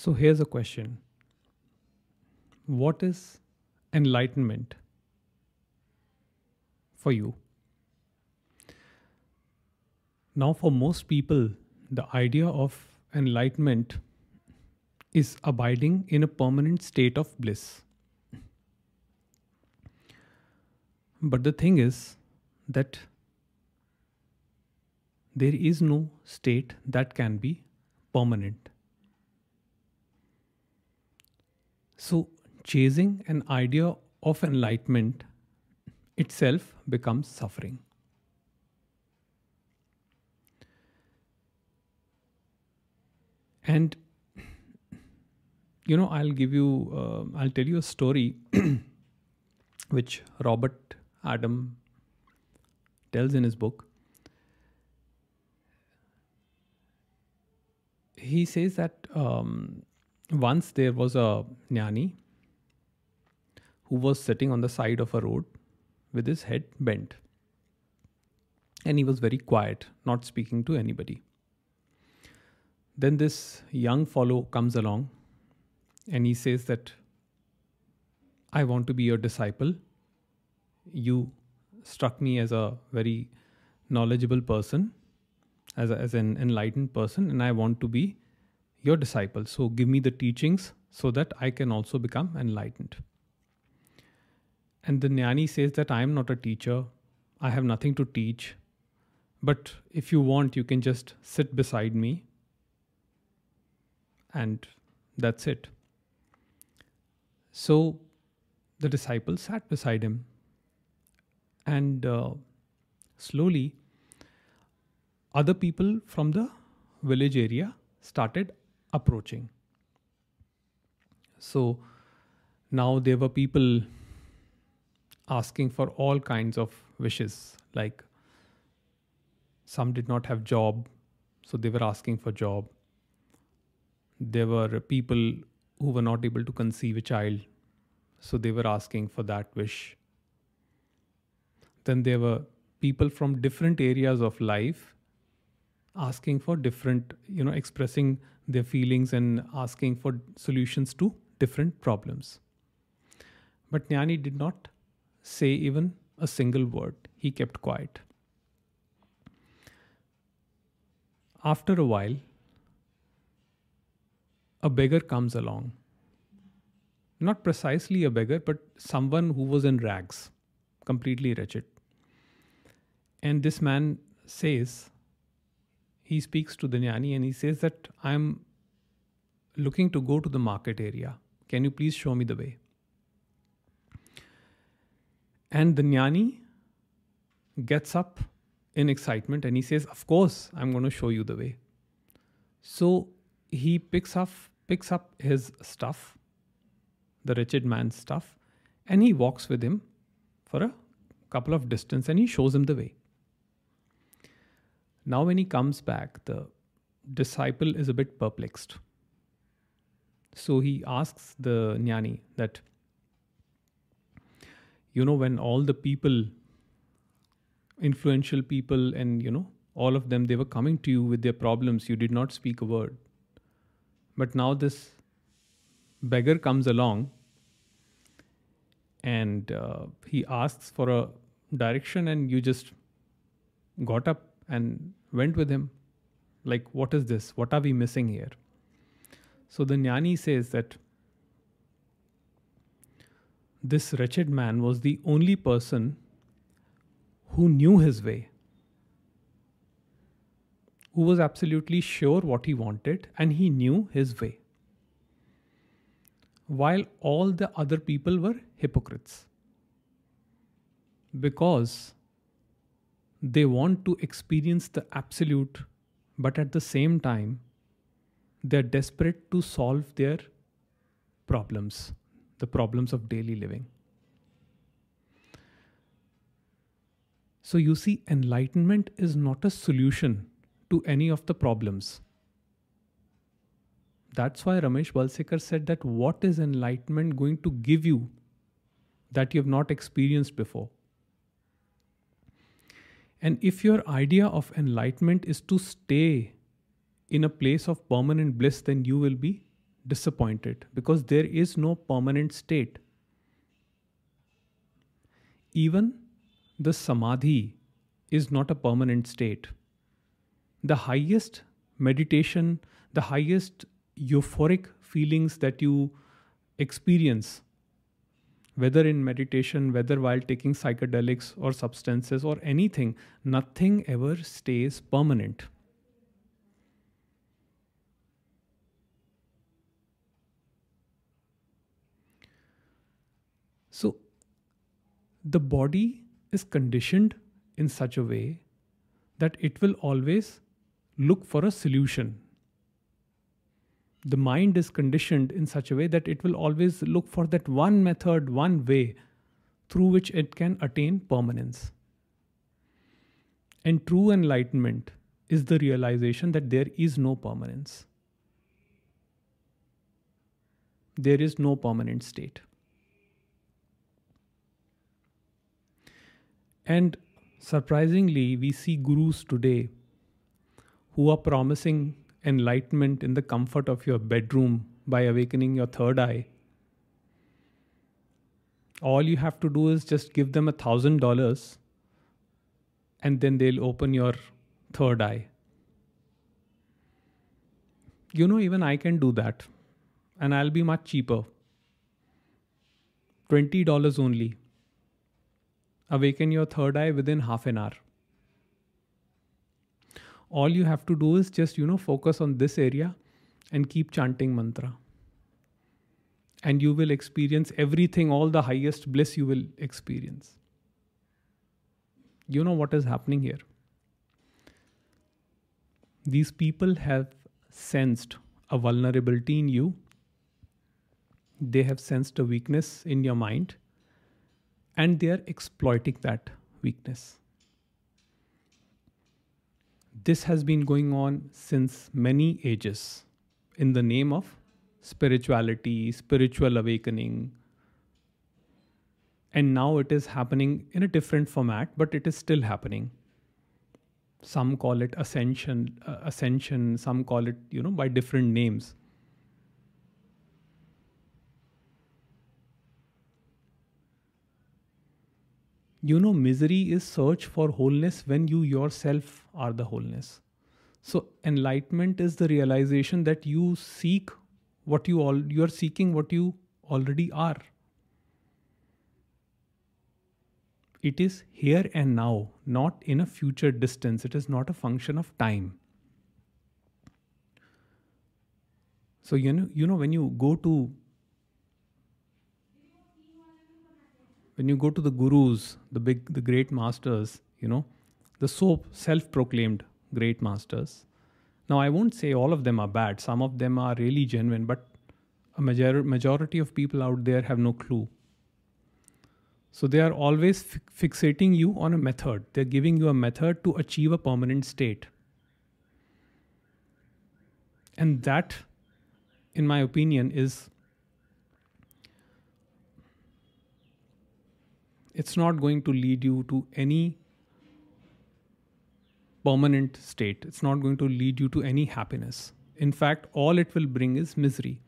So here's a question What is enlightenment for you? Now, for most people, the idea of enlightenment is abiding in a permanent state of bliss. But the thing is that there is no state that can be permanent. So, chasing an idea of enlightenment itself becomes suffering. And you know, I'll give you, uh, I'll tell you a story which Robert Adams tells in his book. He says that um, once there was a jnani who was sitting on the side of a road with his head bent. And he was very quiet, not speaking to anybody. Then this young fellow comes along and he says that I want to be your disciple. You struck me as a very knowledgeable person, as, a, as an enlightened person, and I want to be your disciple. So give me the teachings so that I can also become enlightened. And the jnani says that I am not a teacher, I have nothing to teach. But if you want, you can just sit beside me, and that's it. So the disciple sat beside him, and uh, slowly, other people from the village area started approaching. So now there were people asking for all kinds of wishes, like some did not have job, so they were asking for job. There were people who were not able to conceive a child, so they were asking for that wish. Then there were people from different areas of life asking for different, you know, expressing their feelings and asking for solutions to different problems. But Jnani did not say even a single word, he kept quiet. After a while, a beggar comes along. Not precisely a beggar, but someone who was in rags, completely wretched. And this man says, he speaks to the jnani and he says that I'm looking to go to the market area. Can you please show me the way? And the jnani gets up in excitement and he says, Of course, I'm going to show you the way. So he picks up picks up his stuff, the wretched man's stuff, and he walks with him for a couple of distance and he shows him the way. Now, when he comes back, the disciple is a bit perplexed. So he asks the jnani that, you know, when all the people, influential people, and, you know, all of them, they were coming to you with their problems, you did not speak a word. But now this beggar comes along and uh, he asks for a direction, and you just got up and went with him. Like, what is this? What are we missing here? So the jnani says that this wretched man was the only person who knew his way, who was absolutely sure what he wanted, and he knew his way. While all the other people were hypocrites. Because they want to experience the absolute, but at the same time, they're desperate to solve their problems, the problems of daily living. So you see, enlightenment is not a solution to any of the problems. That's why Ramesh Balsekar said that what is enlightenment going to give you that you have not experienced before? And if your idea of enlightenment is to stay in a place of permanent bliss, then you will be disappointed because there is no permanent state. Even the samadhi is not a permanent state. The highest meditation, the highest euphoric feelings that you experience, whether in meditation, whether while taking psychedelics or substances or anything, nothing ever stays permanent. So, the body is conditioned in such a way that it will always look for a solution. The mind is conditioned in such a way that it will always look for that one method, one way through which it can attain permanence. And true enlightenment is the realization that there is no permanence. There is no permanent state. And surprisingly, we see gurus today who are promising enlightenment in the comfort of your bedroom by awakening your third eye. All you have to do is just give them a thousand dollars and then they'll open your third eye. You know, even I can do that and I'll be much cheaper. $20 only. Awaken your third eye within half an hour all you have to do is just you know focus on this area and keep chanting mantra. And you will experience everything all the highest bliss you will experience. You know what is happening here? These people have sensed a vulnerability in you. They have sensed a weakness in your mind. And they are exploiting that weakness this has been going on since many ages in the name of spirituality, spiritual awakening. And now it is happening in a different format, but it is still happening. Some call it ascension, uh, ascension. Some call it, you know, by different names. You know misery is search for wholeness when you yourself are the wholeness. So enlightenment is the realization that you seek what you all you are seeking what you already are. It is here and now not in a future distance. It is not a function of time. So you know you know when you go to when you go to the gurus, the big, the great masters, you know, the so self-proclaimed great masters. Now, I won't say all of them are bad. Some of them are really genuine, but a major, majority of people out there have no clue. So they are always fi- fixating you on a method. They're giving you a method to achieve a permanent state. And that, in my opinion, is it's not going to lead you to any permanent state. It's not going to lead you to any happiness. In fact, all it will bring is misery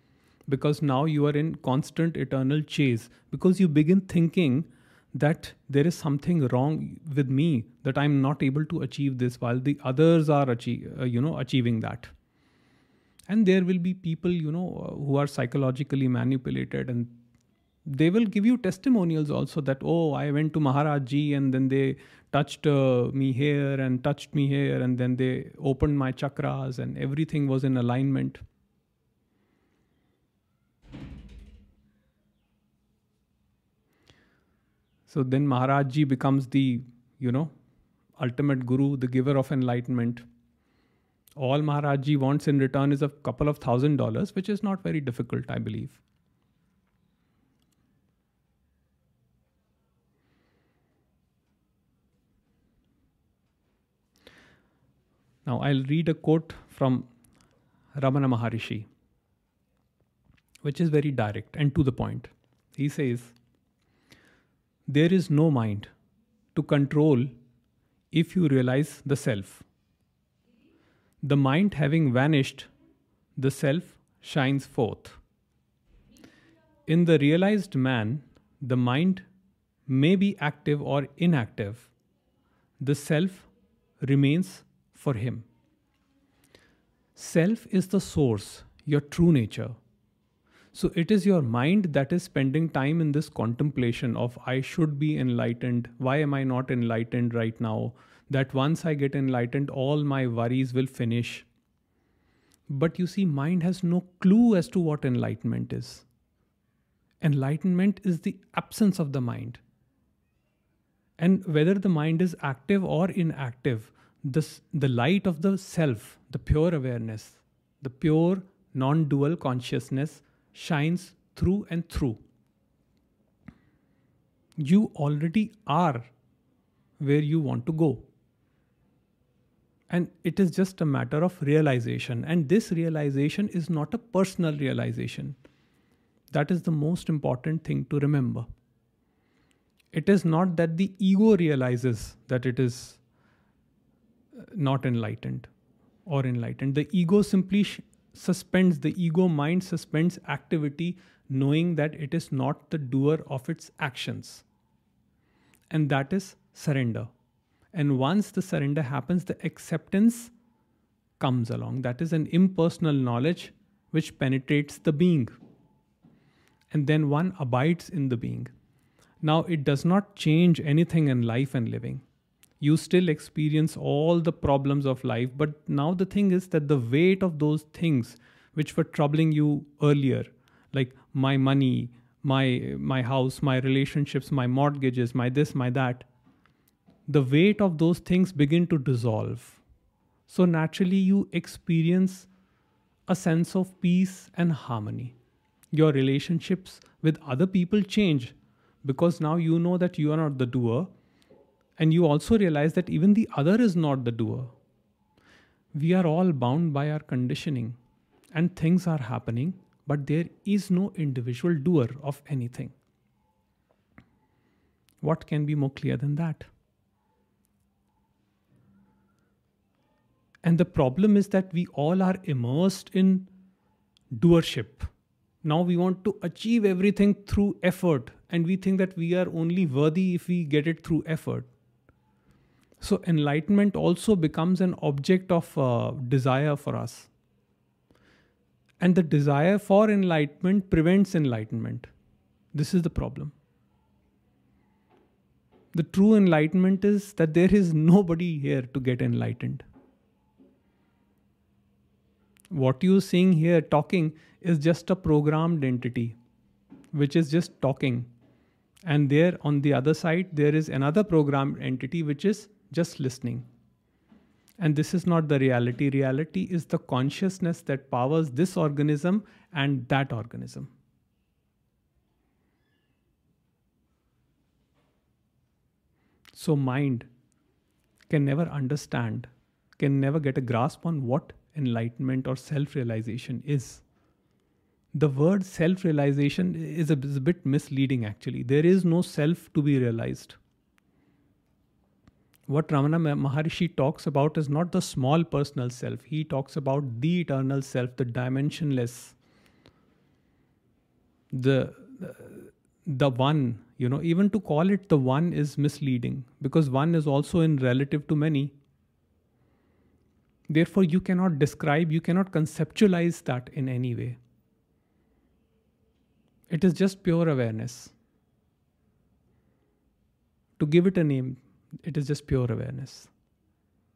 because now you are in constant eternal chase because you begin thinking that there is something wrong with me that i'm not able to achieve this while the others are achieve, uh, you know achieving that and there will be people you know uh, who are psychologically manipulated and they will give you testimonials also that oh i went to maharaj ji and then they touched uh, me here and touched me here and then they opened my chakras and everything was in alignment. So then maharaj ji becomes the you know ultimate guru the giver of enlightenment. All maharaj ji wants in return is a couple of thousand dollars which is not very difficult i believe Now, I'll read a quote from Ramana Maharishi, which is very direct and to the point. He says, There is no mind to control if you realize the self. The mind having vanished, the self shines forth. in the realized man, the mind may be active or inactive. The self remains for him. Self is the source, your true nature. So it is your mind that is spending time in this contemplation of I should be enlightened. Why am I not enlightened right now? That once I get enlightened, all my worries will finish. But you see, mind has no clue as to what enlightenment is. Enlightenment is the absence of the mind. And whether the mind is active or inactive, this, the light of the self, the pure awareness, the pure non dual consciousness shines through and through. You already are where you want to go. And it is just a matter of realization. And this realization is not a personal realization. That is the most important thing to remember. It is not that the ego realizes that it is not enlightened or enlightened. The ego simply sh- suspends, the ego mind suspends activity, knowing that it is not the doer of its actions. And that is surrender. And once the surrender happens, the acceptance comes along. That is an impersonal knowledge which penetrates the being. And then one abides in the being. Now, it does not change anything in life and living. You still experience all the problems of life, but now the thing is that the weight of those things which were troubling you earlier, like my money, my my house, my relationships, my mortgages, my this, my that, the weight of those things begin to dissolve. So naturally, you experience a sense of peace and harmony. Your relationships with other people change because now you know that you are not the doer, and you also realize that even the other is not the doer. We are all bound by our conditioning, and things are happening, but there is no individual doer of anything. What can be more clear than that? And the problem is that we all are immersed in doership. Now we want to achieve everything through effort, and we think that we are only worthy if we get it through effort. So, enlightenment also becomes an object of uh, desire for us. And the desire for enlightenment prevents enlightenment. This is the problem. The true enlightenment is that there is nobody here to get enlightened what you're seeing here talking is just a programmed entity which is just talking and there on the other side there is another programmed entity which is just listening and this is not the reality reality is the consciousness that powers this organism and that organism so mind can never understand can never get a grasp on what enlightenment or self realization is. The word self realization is, is a, bit misleading actually. There is no self to be realized. What Ramana Maharishi talks about is not the small personal self, he talks about the eternal self, the dimensionless, the, the one you know even to call it the one is misleading because one is also in relative to many Therefore, you cannot describe, you cannot conceptualize that in any way. It is just pure awareness. To give it a name, it is just pure awareness.